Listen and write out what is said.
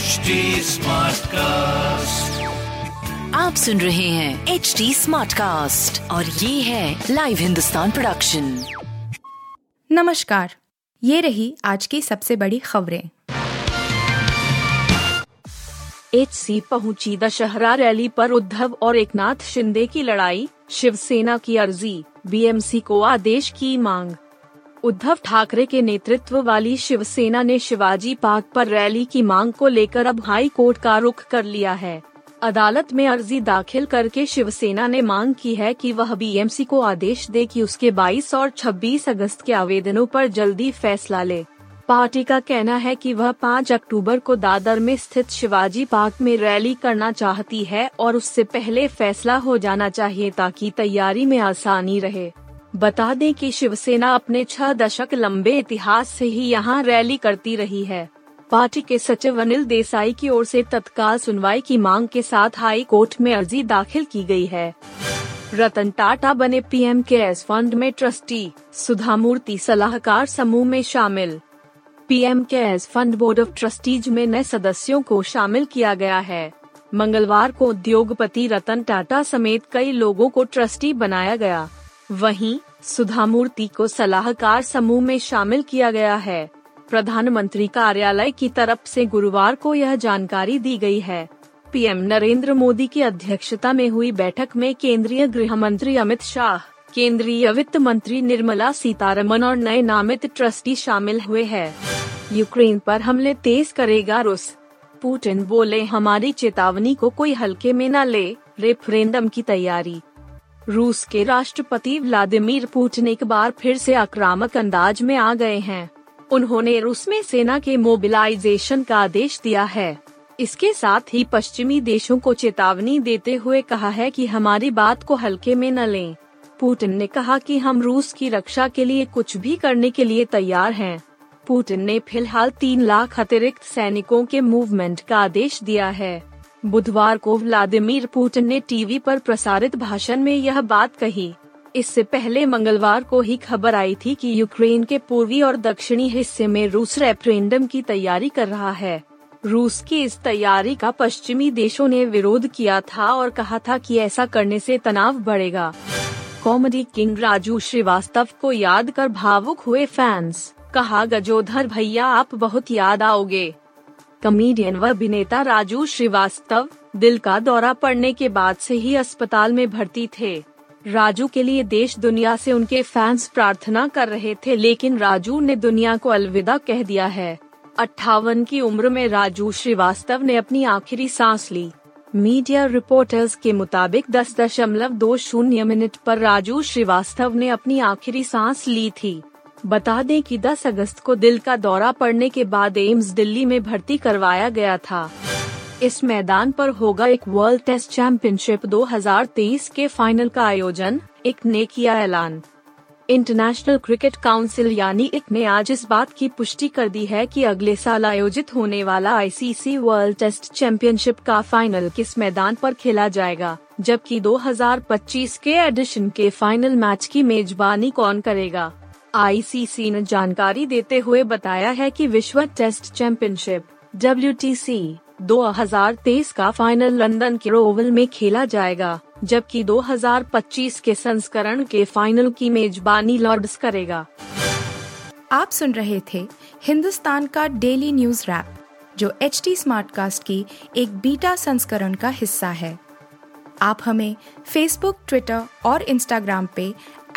HD cast आप सुन रहे हैं एच डी स्मार्ट कास्ट और ये है लाइव हिंदुस्तान प्रोडक्शन नमस्कार। ये रही आज की सबसे बड़ी खबरें। एच सी पहुँची दशहरा रैली पर उद्धव और एकनाथ शिंदे की लड़ाई शिवसेना की अर्जी बीएमसी को आदेश की मांग। उद्धव ठाकरे के नेतृत्व वाली शिवसेना ने शिवाजी पार्क पर रैली की मांग को लेकर अब हाई कोर्ट का रुख कर लिया है। अदालत में अर्जी दाखिल करके शिवसेना ने मांग की है कि वह बीएमसी को आदेश दे कि उसके 22 और 26 अगस्त के आवेदनों पर जल्दी फैसला ले। पार्टी का कहना है कि वह 5 अक्टूबर को दादर में स्थित शिवाजी पार्क में रैली करना चाहती है और उससे पहले फैसला हो जाना चाहिए ताकि तैयारी में आसानी रहे। बता दें कि शिवसेना अपने छह दशक लंबे इतिहास से ही यहाँ रैली करती रही है। पार्टी के सचिव अनिल देसाई की ओर से तत्काल सुनवाई की मांग के साथ हाई कोर्ट में अर्जी दाखिल की गई है। रतन टाटा बने पीएम केयर्स फंड में ट्रस्टी सुधा मूर्ति सलाहकार समूह में शामिल। PM cares fund board of trustees में नए सदस्यों को शामिल किया गया है। मंगलवार को उद्योगपति रतन टाटा समेत कई लोगों को ट्रस्टी बनाया गया। वहीं सुधा मूर्ति को सलाहकार समूह में शामिल किया गया है। प्रधानमंत्री कार्यालय की तरफ़ से गुरुवार को यह जानकारी दी गई है। पीएम नरेंद्र मोदी की अध्यक्षता में हुई बैठक में केंद्रीय गृह मंत्री अमित शाह, केंद्रीय वित्त मंत्री निर्मला सीतारमन और नए नामित ट्रस्टी शामिल हुए हैं। यूक्रेन पर हमले तेज करेगा रूस। पुतिन बोले, हमारी चेतावनी को कोई हल्के में न ले, रेफरेंडम की तैयारी। रूस के राष्ट्रपति व्लादिमीर पुतिन एक बार फिर से आक्रामक अंदाज में आ गए हैं उन्होंने रूस में सेना के मोबिलाइजेशन का आदेश दिया है इसके साथ ही पश्चिमी देशों को चेतावनी देते हुए कहा है कि हमारी बात को हल्के में न लें। पुतिन ने कहा कि हम रूस की रक्षा के लिए कुछ भी करने के लिए तैयार हैं। पुतिन ने फ़िलहाल तीन लाख अतिरिक्त सैनिकों के मूवमेंट का आदेश दिया है बुधवार को व्लादिमीर पुतिन ने टीवी पर प्रसारित भाषण में यह बात कही। इससे पहले मंगलवार को ही खबर आई थी कि यूक्रेन के पूर्वी और दक्षिणी हिस्से में रूस रेफरेंडम की तैयारी कर रहा है। रूस की इस तैयारी का पश्चिमी देशों ने विरोध किया था और कहा था कि ऐसा करने से तनाव बढ़ेगा। कॉमेडी किंग राजू श्रीवास्तव को याद कर भावुक हुए फैंस, कहा, गजोधर भैया, आप बहुत याद आओगे। कॉमेडियन व अभिनेता राजू श्रीवास्तव दिल का दौरा पड़ने के बाद से ही अस्पताल में भर्ती थे। राजू के लिए देश दुनिया से उनके फैंस प्रार्थना कर रहे थे, लेकिन राजू ने दुनिया को अलविदा कह दिया है। अट्ठावन की उम्र में राजू श्रीवास्तव ने अपनी आखिरी सांस ली। मीडिया रिपोर्टर्स के मुताबिक दस दशमलव दो शून्य मिनट पर राजू श्रीवास्तव ने अपनी आखिरी सांस ली थी। बता दें कि 10 अगस्त को दिल का दौरा पड़ने के बाद एम्स दिल्ली में भर्ती करवाया गया था। इस मैदान पर होगा एक वर्ल्ड टेस्ट चैंपियनशिप 2023 के फाइनल का आयोजन, एक ने किया ऐलान। इंटरनेशनल क्रिकेट काउंसिल यानी इक ने आज इस बात की पुष्टि कर दी है कि अगले साल आयोजित होने वाला आईसीसी वर्ल्ड टेस्ट चैंपियनशिप का फाइनल किस मैदान पर खेला जाएगा, जबकि 2025 के एडिशन के फाइनल मैच की मेजबानी कौन करेगा। आईसीसी ने जानकारी देते हुए बताया है कि विश्व टेस्ट चैंपियनशिप डब्ल्यू 2023 का फाइनल लंदन के ओवल में खेला जाएगा, जबकि 2025 के संस्करण के फाइनल की मेजबानी लॉर्ड्स करेगा। आप सुन रहे थे हिंदुस्तान का डेली न्यूज़ रैप, जो एच टी स्मार्ट कास्ट की एक बीटा संस्करण का हिस्सा है। आप हमें फेसबुक ट्विटर और इंस्टाग्राम पे